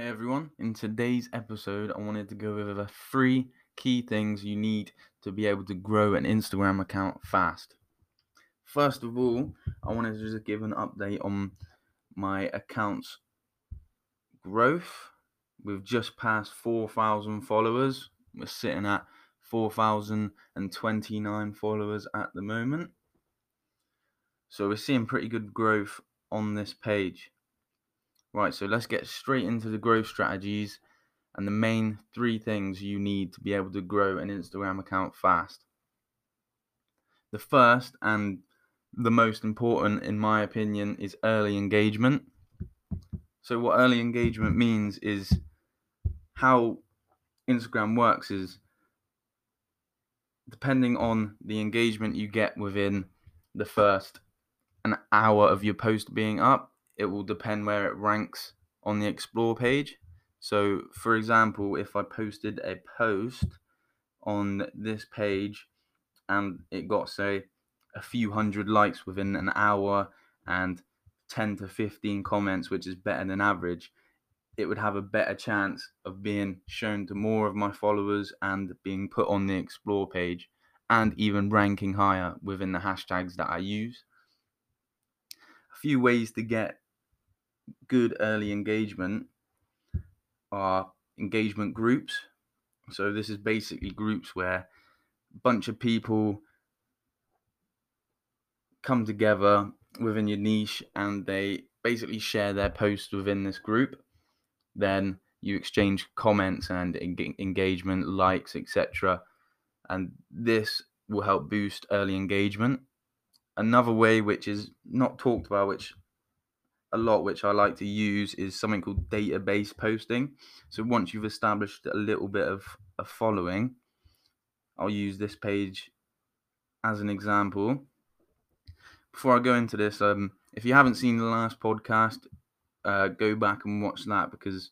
Hey everyone, in today's episode, I wanted to go over the three key things you need to be able to grow an Instagram account fast. First of all, I wanted to just give an update on my account's growth. We've just passed 4,000 followers. We're sitting at 4,029 followers at the moment. So we're seeing pretty good growth on this page. Right, so let's get straight into the growth strategies and the main three things you need to be able to grow an Instagram account fast. The first and the most important, in my opinion, is early engagement. So, what early engagement means is how Instagram works is depending on the engagement you get within the first an hour of your post being up, it will depend where it ranks on the explore page. So, for example, if I posted a post on this page and it got, say, a few hundred likes within an hour and 10 to 15 comments, which is better than average, it would have a better chance of being shown to more of my followers and being put on the explore page and even ranking higher within the hashtags that I use. A few ways to get good early engagement are engagement groups. So this is basically groups where a bunch of people come together within your niche and they basically share their posts within this group. Then you exchange comments and engagement, likes, etc. And this will help boost early engagement. Another way, which is not talked about, which a lot which I like to use is something called database posting. So once you've established a little bit of a following, I'll use this page as an example. Before I go into this, um, if you haven't seen the last podcast, uh, go back and watch that because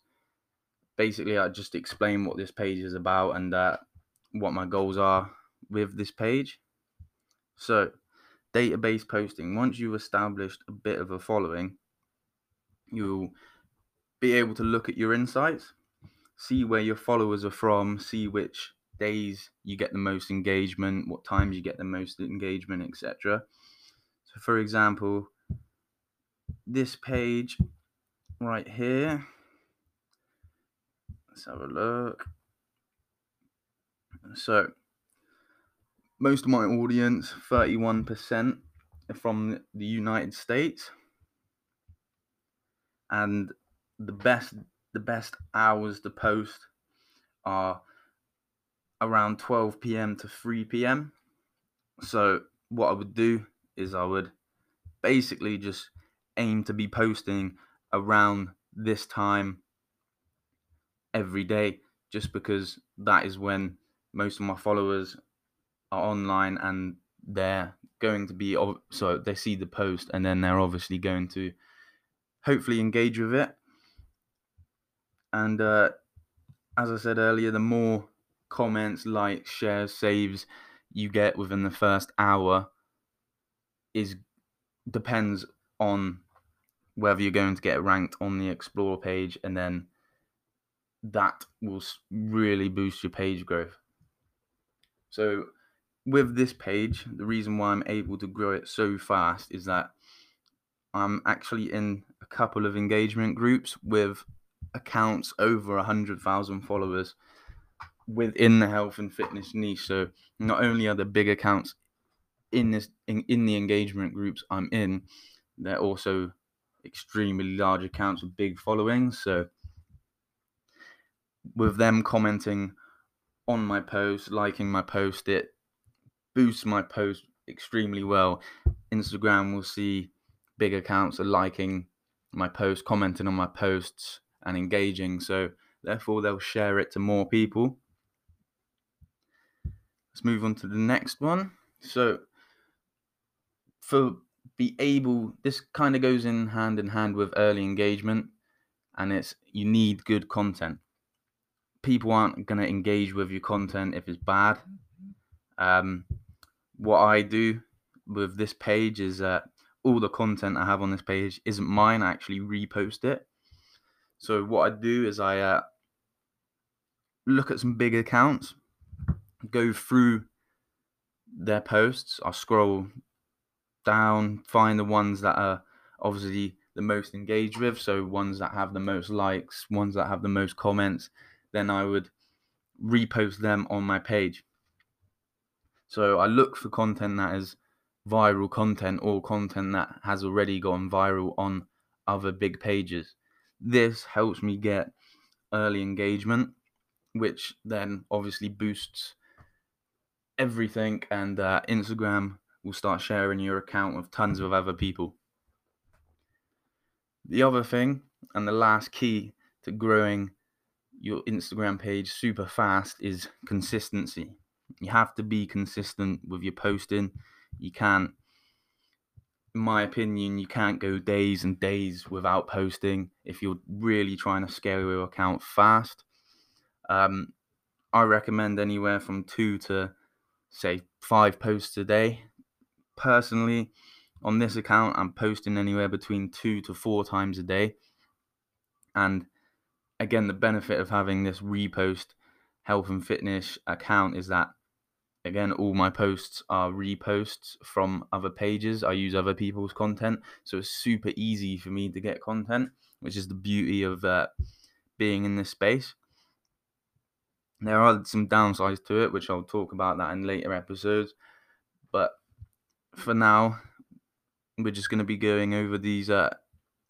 basically I just explain what this page is about and uh, what my goals are with this page. So, database posting. Once you've established a bit of a following, you'll be able to look at your insights, see where your followers are from, see which days you get the most engagement, what times you get the most engagement, etc. So, for example, this page right here, let's have a look. So, most of my audience, 31%, are from the United States and the best the best hours to post are around 12 p.m. to 3 p.m. So what I would do is I would basically just aim to be posting around this time every day just because that is when most of my followers are online and they're going to be so they see the post and then they're obviously going to hopefully engage with it. And uh, as I said earlier, the more comments, likes, shares, saves you get within the first hour is depends on whether you're going to get ranked on the explore page and then that will really boost your page growth. So with this page, the reason why I'm able to grow it so fast is that I'm actually in couple of engagement groups with accounts over 100,000 followers within the health and fitness niche. So not only are the big accounts in this in, in the engagement groups I'm in, they're also extremely large accounts with big followings. So with them commenting on my post, liking my post, it boosts my post extremely well. Instagram will see big accounts are liking my posts, commenting on my posts, and engaging. So therefore, they'll share it to more people. Let's move on to the next one. So for be able, this kind of goes in hand in hand with early engagement, and it's you need good content. People aren't going to engage with your content if it's bad. Um, what I do with this page is that all the content I have on this page isn't mine. I actually repost it. So what I do is I uh, look at some big accounts, go through their posts. I scroll down, find the ones that are obviously the most engaged with, so ones that have the most likes, ones that have the most comments. Then I would repost them on my page. So I look for content that is viral content or content that has already gone viral on other big pages. This helps me get early engagement, which then obviously boosts everything, and uh, Instagram will start sharing your account with tons of other people. The other thing, and the last key to growing your Instagram page super fast is consistency. You have to be consistent with your posting. You can't, in my opinion, you can't go days and days without posting if you're really trying to scale your account fast. Um, I recommend anywhere from two to say five posts a day. Personally, on this account, I'm posting anywhere between two to four times a day. And again, the benefit of having this repost health and fitness account is that again all my posts are reposts from other pages. I use other people's content so it's super easy for me to get content which is the beauty of uh, being in this space. There are some downsides to it which i'll talk about that in later episodes but for now we're just going to be going over these uh,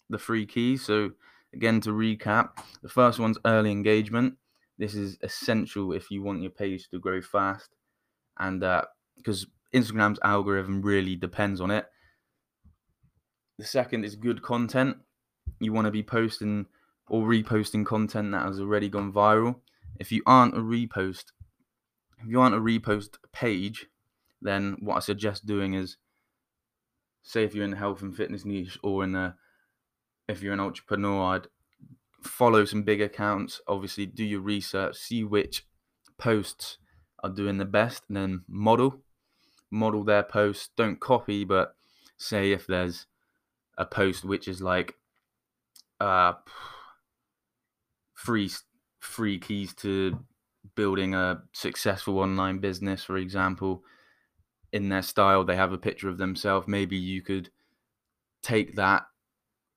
the three keys. So again to recap the first one's early engagement. This is essential if you want your page to grow fast and because uh, Instagram's algorithm really depends on it. The second is good content. You want to be posting or reposting content that has already gone viral. If you aren't a repost, if you aren't a repost page, then what I suggest doing is, say if you're in the health and fitness niche or in the, if you're an entrepreneur, I'd follow some big accounts. Obviously, do your research, see which posts are doing the best, and then model model their posts. Don't copy, but say if there's a post which is like uh free free keys to building a successful online business, for example, in their style, they have a picture of themselves. Maybe you could take that,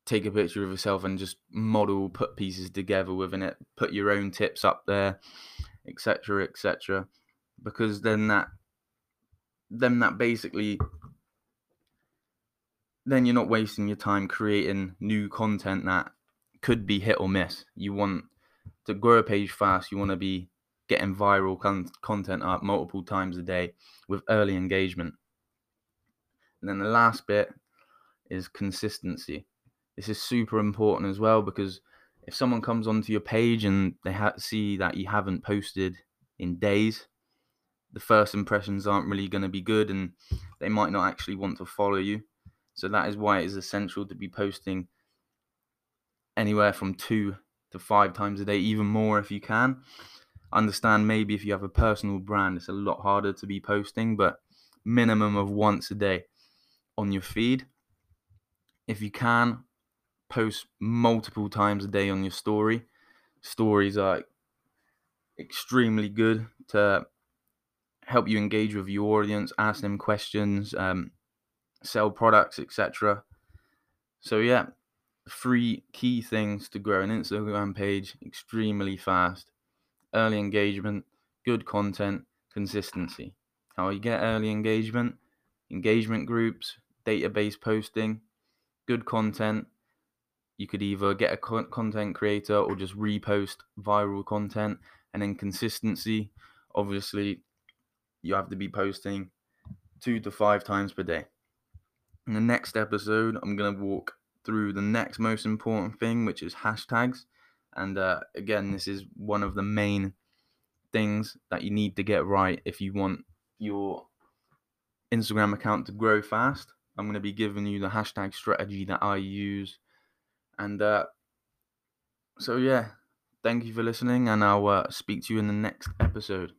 take a picture of yourself, and just model, put pieces together within it, put your own tips up there, etc., etc because then that then that basically then you're not wasting your time creating new content that could be hit or miss. You want to grow a page fast. You want to be getting viral con- content up multiple times a day with early engagement. And then the last bit is consistency. This is super important as well because if someone comes onto your page and they ha- see that you haven't posted in days, the first impressions aren't really going to be good and they might not actually want to follow you. So that is why it is essential to be posting anywhere from two to five times a day, even more if you can. Understand maybe if you have a personal brand, it's a lot harder to be posting, but minimum of once a day on your feed. If you can, post multiple times a day on your story. Stories are extremely good to help you engage with your audience, ask them questions, um, sell products, etc. So yeah, three key things to grow an Instagram page extremely fast: early engagement, good content, consistency. How you get early engagement? Engagement groups, database posting, good content. You could either get a content creator or just repost viral content, and then consistency. Obviously, you have to be posting two to five times per day. In the next episode, I'm going to walk through the next most important thing, which is hashtags. And uh, again, this is one of the main things that you need to get right if you want your Instagram account to grow fast. I'm going to be giving you the hashtag strategy that I use. And uh, so, yeah, thank you for listening, and I'll uh, speak to you in the next episode.